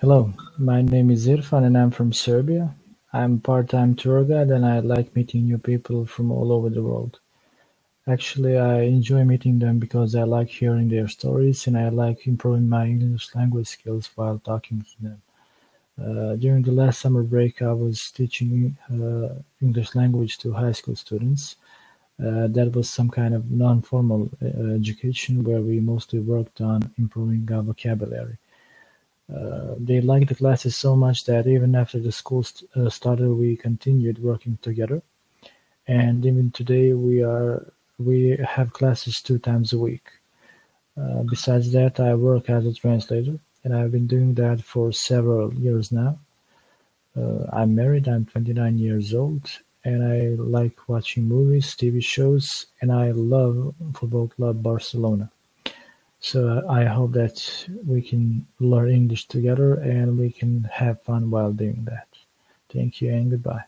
Hello, my name is Irfan and I'm from Serbia. I'm part-time tour guide and I like meeting new people from all over the world. Actually, I enjoy meeting them because I like hearing their stories and I like improving my English language skills while talking to them. Uh, during the last summer break, I was teaching uh, English language to high school students. Uh, that was some kind of non-formal uh, education where we mostly worked on improving our vocabulary. Uh, they liked the classes so much that even after the school st- uh, started, we continued working together. And even today, we are we have classes two times a week. Uh, besides that, I work as a translator, and I've been doing that for several years now. Uh, I'm married. I'm 29 years old, and I like watching movies, TV shows, and I love football club Barcelona. So I hope that we can learn English together and we can have fun while doing that. Thank you and goodbye.